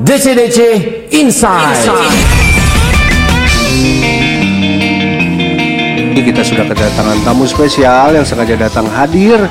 DC-DC Inside. Kita sudah kedatangan tamu spesial yang sengaja datang hadir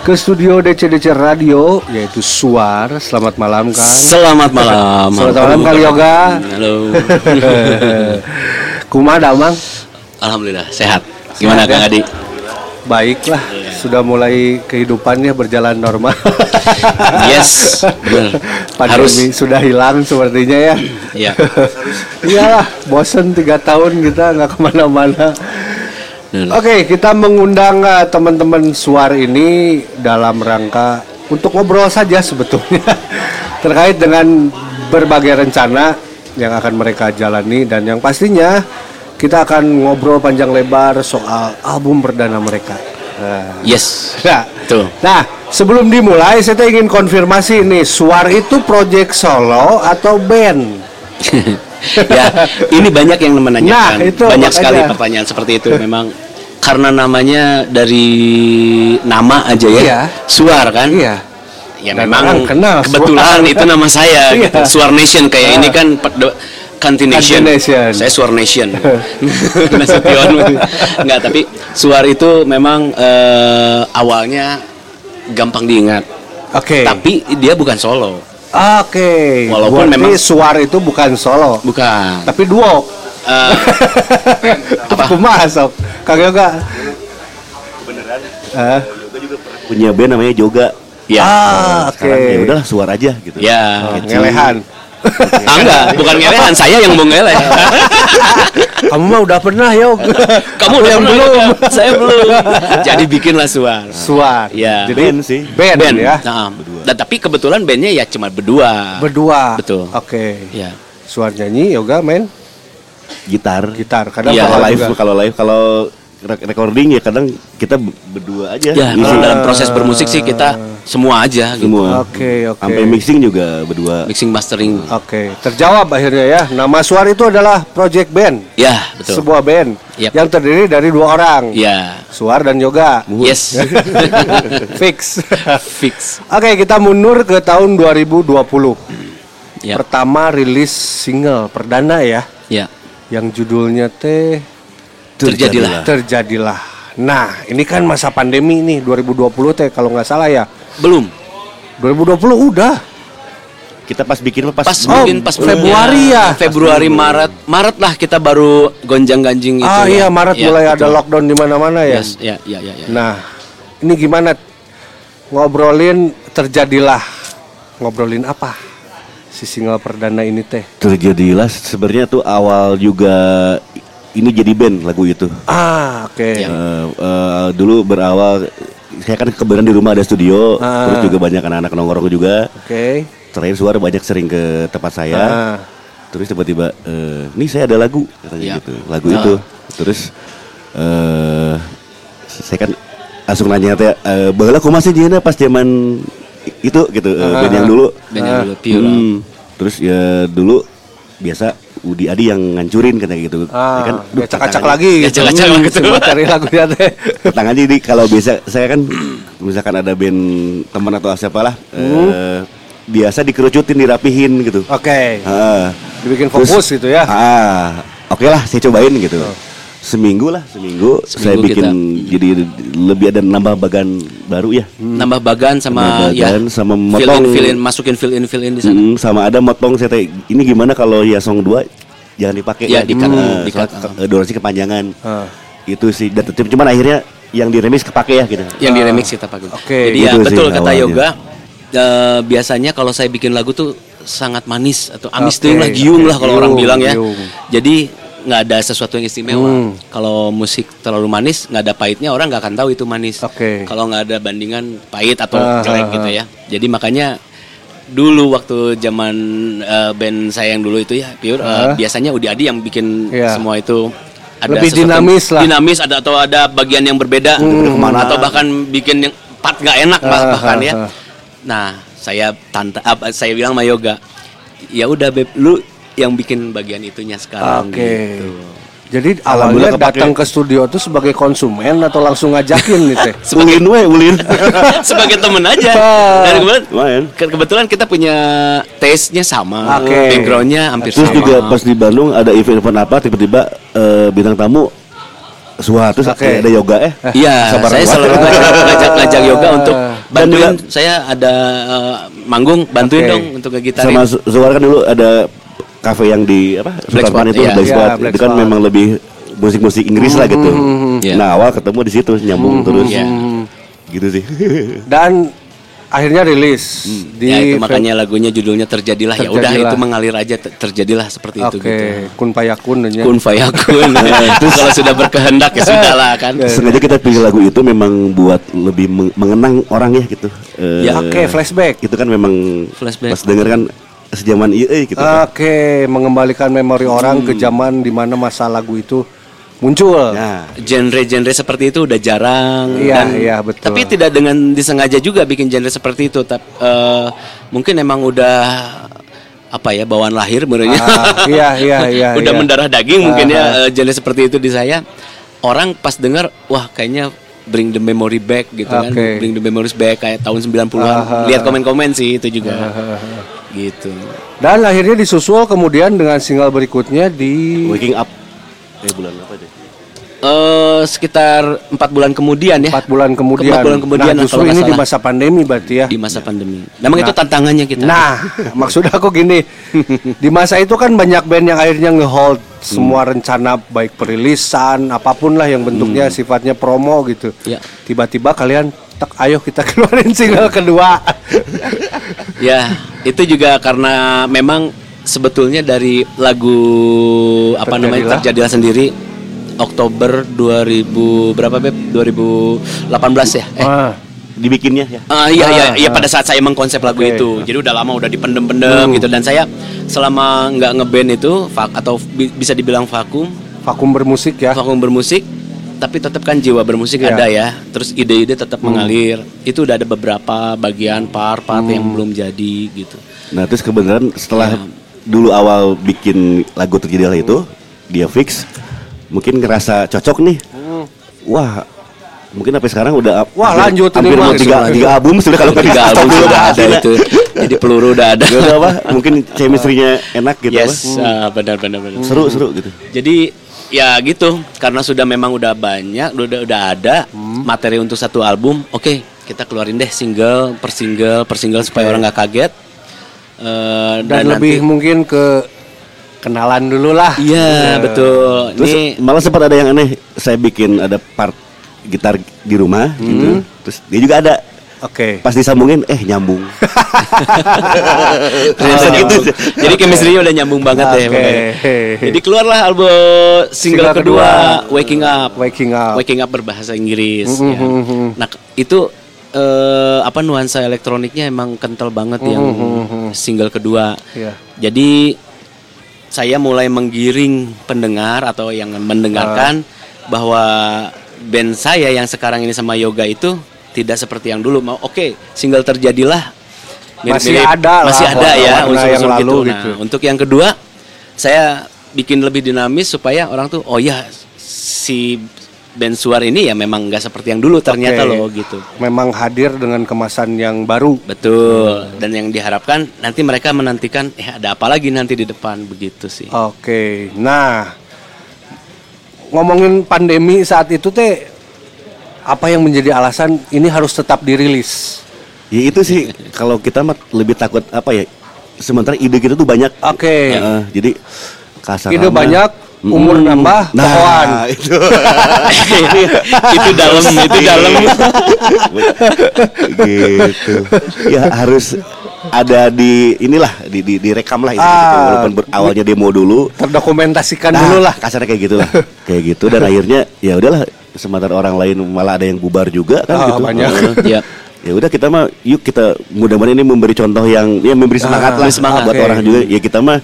ke studio DC-DC Radio yaitu Suar. Selamat malam Kang. Selamat malam. Selamat malam Kang Yoga. Halo. Kumaha Damang? Alhamdulillah sehat. Gimana Sehat, ya? Kang Adi? Baiklah, sudah mulai kehidupannya berjalan normal. Yes, benar. Pandemi sudah hilang sepertinya ya. Iya. Iyalah, bosen tiga tahun kita nggak ke mana-mana. Oke, kita mengundang uh, teman-teman suar ini dalam rangka untuk ngobrol saja sebetulnya terkait dengan berbagai rencana yang akan mereka jalani dan yang pastinya kita akan ngobrol panjang lebar soal album perdana mereka. Nah, Yes. Nah, Betul. nah, sebelum dimulai saya ingin konfirmasi nih, Suar itu project solo atau band? ya, ini banyak yang menanyakan. Nah, itu banyak makanya. sekali pertanyaan seperti itu. Memang karena namanya dari nama aja ya. Iya. Suar kan? Iya. Ya Dan memang kenal kebetulan Suar. itu nama saya Iya. gitu. Suar Nation kayak Ah. ini kan Kanti Nation. Saya Suar Nation. Nasution. Enggak, tapi Suar itu memang eh, awalnya gampang diingat. Oke. Tapi dia bukan solo. Oke. Walaupun Berarti memang- Suar itu bukan solo, Bukan. tapi duo. Eh, apa? Kumaha sok? Kang Yoga. Eh, punya band namanya Joga. Ya. Ah, oke. Sekarang ya udahlah suar aja gitu. Ya. Oh, gitu. ngelehan. Ah, enggak, bukan ngelehan, saya yang mau ngeleh. Kamu mah udah pernah, Yog. Kamu udah yang pernah, belum. ya? Saya belum. Jadi bikinlah suar. Suar. Ya. Jadi Band sih. band, band ya. Nah, Dan tapi kebetulan bandnya ya cuma berdua. Berdua. Betul. Oke. Ya. Suar nyanyi, Yoga main Gitar. gitar. Kadang Iya. Kalau live kalau live kalau recording ya kadang kita berdua aja. Ya, kalau dalam proses bermusik sih kita semua aja gitu. semua. Oke, oke. Sampai mixing juga berdua. Mixing mastering. Oke, terjawab akhirnya ya. Nama Suar itu adalah project band. Ya, betul. Sebuah band Yap. yang terdiri dari dua orang. Ya. Suar dan Yoga. Yes. Fix. Fix. Oke, kita mundur ke tahun 2020. Ya. Pertama rilis single perdana ya, Ya. yang judulnya teh Terjadilah. Terjadilah. Nah, ini kan masa pandemi nih 2020 teh kalau nggak salah ya. Belum. 2020 udah. Kita pas bikin pas, Pas Oh, bikin pas Februari ya? Februari Maret. Maret lah kita baru gonjang-ganjing itu. ah iya ya. Maret Ya, mulai ada betul. lockdown di mana-mana ya. Yes, ya, ya, ya, ya. Nah, ini gimana ngobrolin terjadilah. Ngobrolin apa? Si single perdana ini teh. terjadilah sebenarnya tuh awal juga ini jadi band lagu itu. Ah, oke. Ya. Eh, eh, dulu berawal saya kan kebetulan di rumah ada studio, Ah. terus juga banyak anak-anak nongkrong juga. Oke. Terakhir suara banyak sering ke tempat saya. Ah. Terus tiba-tiba, eh, nih saya ada lagu katanya Ya. gitu, lagu Ah. itu. Terus eh saya kan langsung nanya teh, eh, baheula kumaha sih Jina pas zaman itu gitu, eh, band yang dulu. Band yang dulu. Hmm. Terus ya dulu biasa Udi Adi yang ngancurin katanya gitu. Ah, Ya kan, duh, acak-acak tantangan- lagi gitu. Acak-acak Hmm, gitu. cari lagunya teh. tangan jadi kalau biasa saya kan misalkan ada band teman atau siapa lah Hmm. eh, biasa dikerucutin dirapihin gitu Oke. Ah. Dibikin Terus, fokus gitu ya. ah oke lah saya cobain gitu seminggu lah seminggu, saya Seminggu bikin jadi lebih ada nambah bagan baru ya Nambah bagan sama Nambah ya bagan sama fill in, motong. fill in, masukin fill in fill in di sana. Mm, sama ada motong saya tanya, ini gimana kalau ya song 2 jangan dipakai Ya, dikat, Ah, dikat, soalnya ah. ke- durasi kepanjangan Ah. itu sih dan cuman akhirnya yang diremis kepake ya gitu Yang di remix kita pakai. Oke. Jadi ya Gitu sih betul kata awalnya. Yoga. eh, biasanya kalau saya bikin lagu tuh sangat manis atau amis Oke, tuh lah giung oke, lah kalau orang giung, bilang ya. giung. Jadi nggak ada sesuatu yang istimewa. Hmm. Kalau musik terlalu manis nggak ada pahitnya orang nggak akan tahu itu manis. Oke. Kalau nggak ada bandingan pahit atau Ah, jelek ah, gitu ah. ya. Jadi makanya dulu waktu zaman eh, band saya yang dulu itu ya pure Ah. biasanya Udi Adi yang bikin Iya. semua itu ada Lebih dinamis lah. dinamis ada atau ada bagian yang berbeda atau bahkan bikin yang part nggak enak bah- Ah, bahkan ah, ya ah. nah saya tanta apa, saya bilang sama Yoga ya udah beb lu yang bikin bagian itunya sekarang Oke. gitu Jadi Alhamdulillah awalnya datang ke studio tuh sebagai konsumen atau langsung ngajakin nih teh? Ulin we, ulin. sebagai temen aja Ah. dan kebetulan ke- kebetulan kita punya taste-nya sama Oke. backgroundnya hampir Terus sama juga pas di Bandung ada event-event apa tiba-tiba eh, bintang tamu Suha terus Oke. kayak ada yoga eh. Iya, Sabar saya selalu ngajak, ngajak, yoga untuk Dan bantuin. juga- saya ada eh, manggung, bantuin Oke. dong untuk ngegitarin. Sama Su- Suara kan dulu ada kafe yang di apa? Black Spot, itu iya. Black Spot. Black itu kan Spot. memang lebih musik-musik Inggris lah gitu. Iya. Nah, awal ketemu di situ nyambung terus. Iya. Gitu sih. Dan akhirnya rilis di ya itu makanya lagunya judulnya terjadilah. Ya udah Terjadilah. itu mengalir aja ter- terjadilah seperti Oke, itu gitu. kun payakun ya. Kun fayakun. Terus kalau sudah berkehendak ya sudahlah kan. Sengaja kita pilih lagu itu memang buat lebih meng- mengenang orang ya gitu. Eh, Ya, Oke, flashback. Itu kan memang Flashback. pas denger kan sejaman iya eh, gitu. Oke, mengembalikan memori orang ke zaman di mana masa lagu itu muncul. Nah, Genre-genre seperti itu udah jarang. Iya, dan- iya, betul. Tapi tidak dengan disengaja juga bikin genre seperti itu. Tapi eh, mungkin emang udah apa ya bawaan lahir menurutnya. Ah, iya, iya, iya, udah iya. mendarah daging mungkin Ah, ya eh, genre seperti itu di saya. Orang pas dengar wah kayaknya bring the memory back gitu kan. Oke. Bring the memories back kayak tahun 90-an. Ah, Lihat komen-komen sih itu juga. Gitu. Dan akhirnya disusul kemudian dengan single berikutnya di waking up eh bulan apa deh? Eh sekitar empat bulan kemudian ya. empat bulan kemudian. Empat bulan kemudian, Nah, justru ini di masa pandemi berarti ya. di masa pandemi. Memang itu tantangannya kita. Nah, maksud aku gini, di masa itu kan banyak band yang akhirnya ngehold semua rencana baik perilisan apa pun lah yang bentuknya sifatnya promo gitu. Ya. Tiba-tiba kalian tak ayo kita keluarin single kedua. Ya, itu juga karena memang sebetulnya dari lagu apa namanya Terjadilah. sendiri Oktober 2000 berapa Beb? 2018 ya? Eh. Ah, Dibikinnya ya. Ah, iya iya Ah, iya ah. pada saat saya mengkonsep lagu Oke. itu. Jadi udah lama udah dipendem-pendem gitu dan saya selama nggak ngeband itu atau bi- bisa dibilang vakum, vakum bermusik ya. vakum bermusik tapi tetap kan jiwa bermusik. Hmm. ada ya. Terus ide-ide tetap mengalir. Itu udah ada beberapa bagian part-part yang belum jadi gitu. Nah, terus kebenaran setelah Ya. dulu awal bikin lagu terjadilah itu dia fix mungkin ngerasa cocok nih. Wah, mungkin sampai sekarang udah Hmm. Wah, lanjut hampir mau tiga, tiga album sudah kalau Tiga album sudah ada itu. Jadi peluru udah ada. Apa, mungkin chemistry-nya enak gitu yes, apa. ah, benar benar benar. Seru seru gitu. Jadi ya gitu, karena sudah memang udah banyak, udah udah ada Hmm. materi untuk satu album. Oke, kita keluarin deh single per single per single supaya orang nggak kaget. Eh, Dan, lebih nanti- mungkin ke kenalan dulu lah. Iya betul. Terus Ini malah sempat ada yang aneh, saya bikin ada part gitar di rumah Hmm. gitu. Terus dia juga ada Oke. pas disambungin eh nyambung. ternyata gitu nyambung. sih. Jadi chemistry-nya udah nyambung banget deh. Oke. makanya. Jadi keluarlah album single, Single kedua, kedua, Waking Up. Waking Up. Waking Up berbahasa Inggris. Mhm, ya. mhm. Nah itu eh, apa nuansa elektroniknya emang kental banget yang single kedua. Iya. Jadi saya mulai menggiring pendengar atau yang mendengarkan Ah. bahwa band saya yang sekarang ini sama Yoga itu tidak seperti yang dulu. Mau oke single terjadilah Masih mirip-mirip, ada lah masih ada ya unsur-unsur yang lalu gitu. Nah, gitu. untuk yang kedua saya bikin lebih dinamis supaya orang tuh oh ya si band suar ini ya memang nggak seperti yang dulu ternyata Oke. loh gitu. Memang hadir dengan kemasan yang baru. Betul. Dan yang diharapkan nanti mereka menantikan eh ada apa lagi nanti di depan begitu sih. Oke. Nah, ngomongin pandemi saat itu teh apa yang menjadi alasan ini harus tetap dirilis? Ya itu sih kalau kita mah lebih takut apa ya? Sementara ide kita tuh banyak. Oke. Heeh, jadi kasar Ide banyak, umur nambah, Nah, tokoan. itu. itu dalam itu dalam. gitu. Ya harus ada di inilah di di direkam lah itu Ah. gitu. walaupun ber- awalnya demo dulu. Terdokumentasikan Nah, dulu lah. kasarnya kayak gitu lah. kayak gitu dan akhirnya ya udahlah sementara orang lain malah ada yang bubar juga kan Ah, gitu. banyak. Ya. ya udah kita mah yuk kita mudah-mudahan ini memberi contoh yang ya memberi semangat lah memberi semangat. buat Oke. orang juga ya kita mah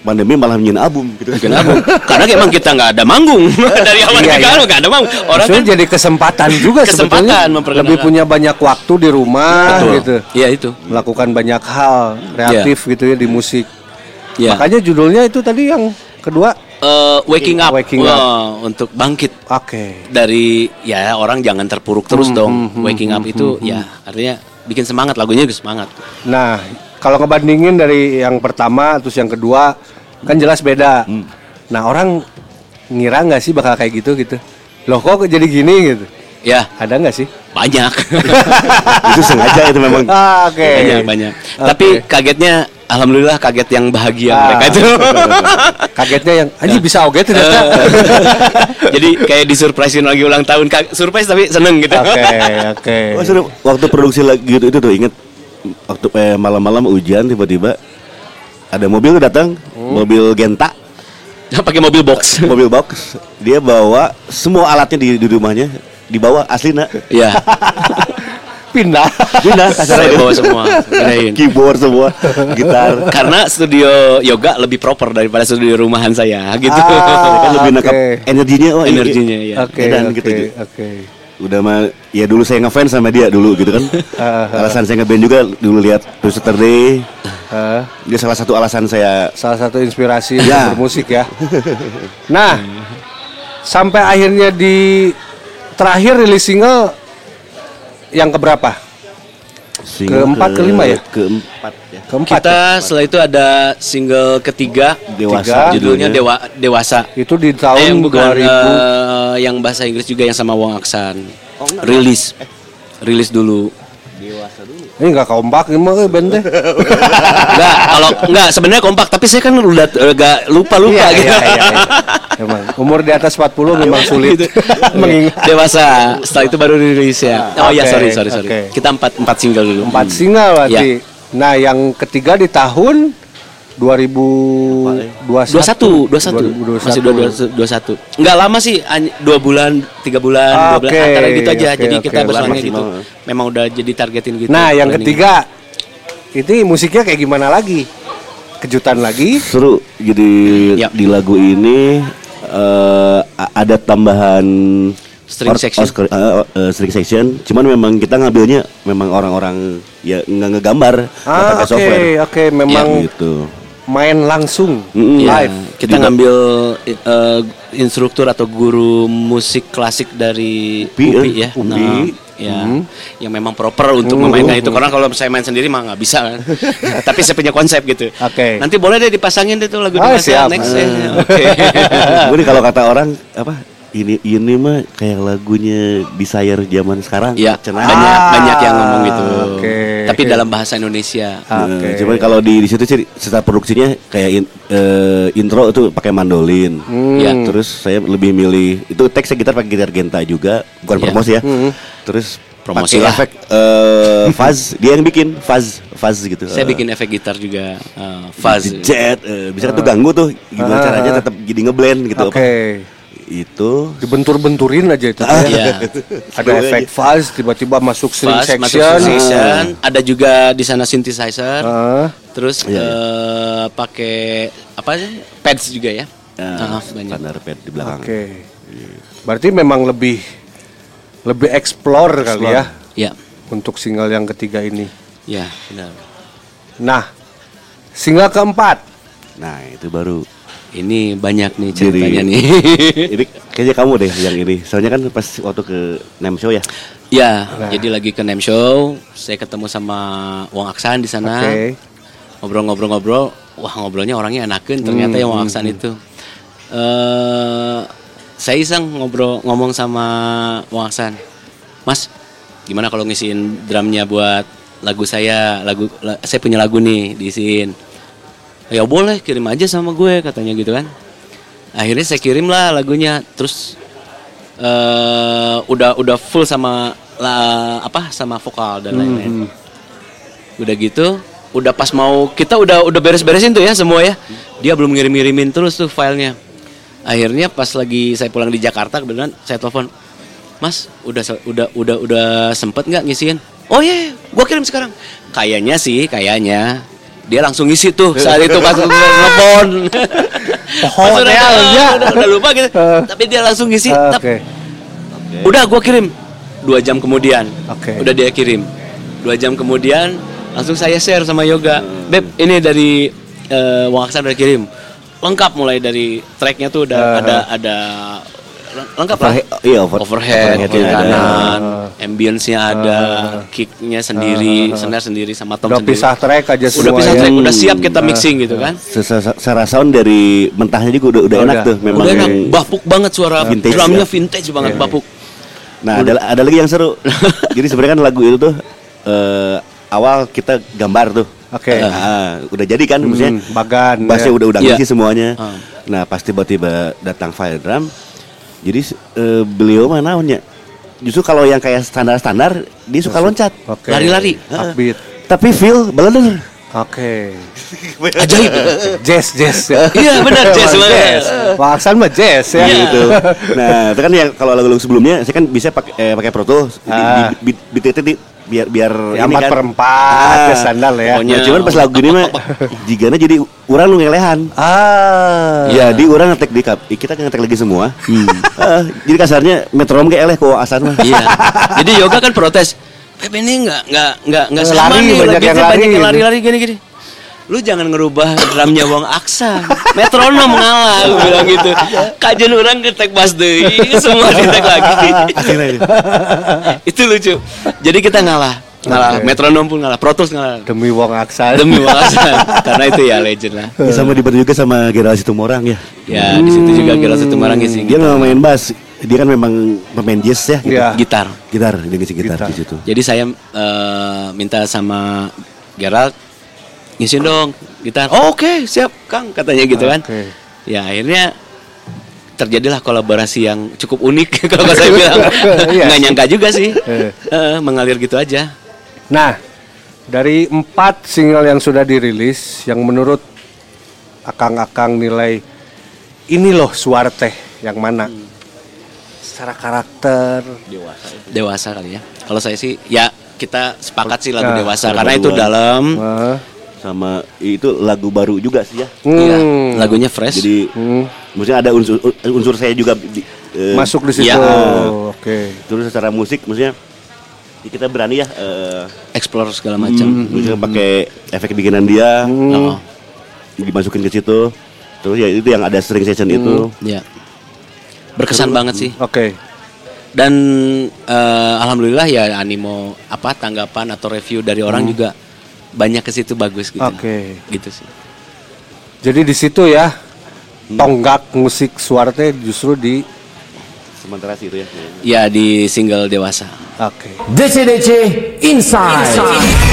pandemi malah nyiin album gitu Kenapa? Karena emang kita nggak ada manggung dari awal Iya, kita iya. nggak ada manggung. Orang Maksudnya kan jadi kesempatan juga Kesempatan sebetulnya. memperkenalkan. Lebih punya banyak waktu di rumah Betul. gitu. Iya itu. Melakukan banyak hal kreatif gitu ya di musik. Ya. Makanya judulnya itu tadi yang kedua eh, waking up, Waking Wah, untuk bangkit Oke. dari ya orang jangan terpuruk terus dong. waking up itu ya artinya bikin semangat lagunya juga semangat. Nah, kalau ngebandingin dari yang pertama terus yang kedua kan jelas beda. Nah, orang ngira nggak sih bakal kayak gitu gitu? Loh kok jadi gini gitu? Ya Ada nggak sih? banyak. itu sengaja itu memang Ah, Oke. banyak banyak. Tapi kagetnya alhamdulillah kaget yang bahagia Ah. mereka itu. Kagetnya yang anjing bisa oke ternyata. Jadi kayak disurprisein lagi ulang tahun. Kag- Surprise tapi seneng gitu. Oke, oke. Oh, seru. waktu produksi lagi gitu itu tuh inget waktu eh, malam-malam hujan tiba-tiba ada mobil datang, mobil Genta, Pakai mobil box. mobil box. Dia bawa semua alatnya di, di rumahnya, dibawa aslinya. Iya. Pindah. Pindah Saya bawa semua. pindahin. keyboard semua, gitar. Karena studio yoga lebih proper daripada studio rumahan saya gitu. kan lebih nangkap energinya oh ini- Energinya ya. Oke, Dan oke, gitu. oke. Udah mah ya dulu saya ngefans sama dia dulu gitu kan. alasan saya ngeband juga dulu lihat To Saturday. Eh, Dia salah satu alasan saya salah satu inspirasi Ya. bermusik ya. Nah, sampai akhirnya di terakhir rilis single yang keberapa? single Keempat, kelima ya? Keempat ya. Keempat. Kita ya? setelah itu ada single ketiga Dewasa Tiga. judulnya Dewa Dewasa. Itu di Eh, tahun yang bukan 2000. eh, yang bahasa Inggris juga yang sama Wong Aksan. Rilis. Rilis dulu. Ini enggak kompak ini mah eh, band teh. Enggak, kalau enggak sebenarnya kompak, tapi saya kan udah agak lupa-lupa Iya, gitu. iya, iya, iya. Emang umur di atas 40 memang sulit Gitu. mengingat. Dewasa. Setelah itu baru rilis ya. Oh iya, Oke, sorry, sorry, sorry. oke. Kita empat empat single dulu. Empat single berarti. Iya. Nah, yang ketiga di tahun 2021. 21, 21. Masih 21. 21. Enggak lama sih, hanya dua bulan, tiga bulan, Ah, dua bulan oke, antara gitu aja. oke, jadi oke, kita berselangnya maksimal. gitu. Memang udah jadi targetin gitu. Nah, yang planning. ketiga ini musiknya kayak gimana lagi? Kejutan lagi? Seru. Jadi Ya. di lagu ini eh, a- ada tambahan String section. Oscar- eh, eh, string section. Cuman memang kita ngambilnya memang orang-orang ya nggak ngegambar, Ah, pakai oke, software. oke, memang gitu. Main langsung. Ya, live. kita ngambil eh, instruktur atau guru musik klasik dari UPI, UPI, eh, ya. UPI. Nah, ya, yang memang proper untuk memainkan itu. Karena kalau saya main sendiri mah nggak bisa kan. Tapi saya punya konsep gitu. Oke. Nanti boleh deh dipasangin deh tuh lagu Oh, Dewasa siap. next ya. Oke. Mungkin kalau kata orang apa? Ini ini mah kayak lagunya Desire zaman sekarang. Iya, banyak Ah, banyak yang ngomong gitu. oke. Tapi dalam bahasa Indonesia. Ah, Nah, Oke. cuman kalau di di situ sih setelah produksinya kayak in- eh, intro itu pakai mandolin. Hmm. Ya. Terus saya lebih milih itu teksnya gitar pakai gitar Genta juga, bukan Iya. promosi ya. Terus Promosi lah. efek eh, fuzz, dia yang bikin fuzz, fuzz gitu. Saya bikin efek gitar juga uh, fuzz. jet, eh, bisa kan tuh ganggu tuh gimana Ah. caranya tetap jadi ngeblend gitu. Oke. apa. Itu Dibentur-benturin aja itu. Ah, teh. Iya. Ada efek fuzz tiba-tiba masuk string Fuzz masuk section. section. Ada juga di sana synthesizer. Ah, Terus Iya, eh, pakai apa sih? Pads juga ya. Ah, uh, banyak. standar pad di belakang. Oke. Berarti memang lebih lebih explore kali ya Ya, untuk single yang ketiga ini. ya benar. Nah, single keempat. Nah, itu baru Ini banyak nih Jadi- ceritanya nih. ini kayaknya kamu deh yang ini. Soalnya kan pas waktu ke Nem Show ya. ya, Nah. jadi lagi ke name show, saya ketemu sama Wong Aksan di sana. Oke. Ngobrol-ngobrol-ngobrol, wah ngobrolnya orangnya enakin ternyata Hmm, yang Wong Aksan itu. eh saya iseng ngobrol ngomong sama Wong Aksan. Mas, gimana kalau ngisiin drumnya buat lagu saya, lagu la- saya punya lagu nih diisiin. Ya boleh, kirim aja sama gue katanya gitu kan. Akhirnya saya kirim lah lagunya, terus eh udah udah full sama la, apa sama vokal dan lain-lain. Udah gitu, udah pas mau kita udah udah beres-beresin tuh ya semua ya. Dia belum ngirim-ngirimin terus tuh filenya. Akhirnya pas lagi saya pulang di Jakarta kebetulan saya telepon, Mas, udah udah udah udah sempet nggak ngisiin? Oh iya, gua kirim sekarang. Kayaknya sih, kayaknya dia langsung ngisi tuh saat itu pas telepon. Pas udah, ya, ya. udah, udah lupa gitu. Eh. Tapi dia langsung ngisi. Tap, Oke. Udah gua kirim dua jam kemudian. Oke. Udah dia kirim. Dua jam kemudian langsung saya share sama Yoga. Beb, ini dari eh, Wang Aksan udah kirim. lengkap mulai dari tracknya tuh udah ada ada lengkap lah. Overhead- iya, over- overhead, overhead kiri ada. kanan, ambience-nya ada, kicknya sendiri, snare sendiri sama tom Udah sendiri. pisah track aja udah semua pisah ya. track, udah siap kita mixing gitu kan. Se- se- Secara sound dari mentahnya juga udah, udah Oh, enak udah. tuh memang. Udah enak, bapuk banget suara Vintage drumnya ya. vintage banget bapuk. Nah, ada ada lagi yang seru. Jadi sebenarnya kan lagu itu tuh eh, awal kita gambar tuh. Oke. Ah, udah jadi kan maksudnya. Hmm, bagan, Bassnya ya. udah udah Iya. ngisi semuanya. Ah. Nah, pas tiba-tiba datang fire drum. Jadi eh, beliau mana namanya? Justru kalau yang kayak standar-standar dia suka loncat. Oke. Lari-lari. Upbeat. Tapi feel balader. Oke. Ajaib. Jazz, jazz. ya. Iya, benar, jazz banget. Wah, Aksan mah jazz ya. Iya. gitu. Nah, itu kan yang kalau lagu-lagu sebelumnya saya kan bisa pakai eh, pakai Pro Tools di, Ah. di, di, di, di- di- biar biar Ya, ini empat kan. per empat, Ah. ya, sandal ya. Pokoknya- Nah, cuman pas lagu ini mah jigana jadi orang lu ngelehan. Ah. Ya, di orang ngetek di kap, kita ngetek lagi semua. Ah, jadi kasarnya metronom kayak eleh kok asan mah. Iya. Jadi yoga kan protes. Pep ini nggak nggak nggak nggak sama lari, nih banyak lagi yang banyak lari yang gitu. lari-lari gini-gini. Lu jangan ngerubah drumnya Wong Aksa. Metronom ngalah, gue bilang gitu. Kajian orang ketek bass deui, semua ditek lagi. Itu lucu. Jadi kita ngalah. Ngalah, Oke. metronom pun ngalah, Pro Tools ngalah. Demi Wong Aksan. Demi Wong Aksa. Karena itu ya legend lah. Ya, sama dibantu juga sama generasi Tumorang ya. Ya, di situ juga Gila Setumarang ngisi Dia nggak main bass, dia kan memang pemain jazz ya. Gitu. Iya. gitar. Gitar, dia ngisi gitar, Gitar. di situ. Jadi saya eh, minta sama Gerald ngisiin dong gitar. Oh, Oke, siap Kang katanya gitu kan. Ya akhirnya terjadilah kolaborasi yang cukup unik kalau saya bilang. Iya Nggak nyangka juga sih. Eh. Mengalir gitu aja. Nah, dari empat single yang sudah dirilis, yang menurut akang-akang nilai ini loh suara teh yang mana? Secara karakter, Dewasa kali ya. Kalau saya sih ya kita sepakat sih lagu Nah, dewasa karena itu dalam eh, Sama itu lagu baru juga sih ya. Iya, hmm, lagunya fresh. Jadi hmm, maksudnya ada unsur unsur saya juga di- eh, masuk di situ. Iya. Oke. Terus secara musik maksudnya ya kita berani ya eh explore segala macam. misalnya pakai efek bikinan dia Oh, dimasukin ke situ. Terus ya itu yang ada string session itu. ya. Berkesan banget sih. Oke. Dan eh, alhamdulillah ya animo apa tanggapan atau review dari orang juga banyak ke situ bagus gitu. Oke. Gitu sih. Jadi di situ ya tonggak musik suara teh justru di Sementara sih itu ya. Ya di single dewasa. oke. DC DC Inside.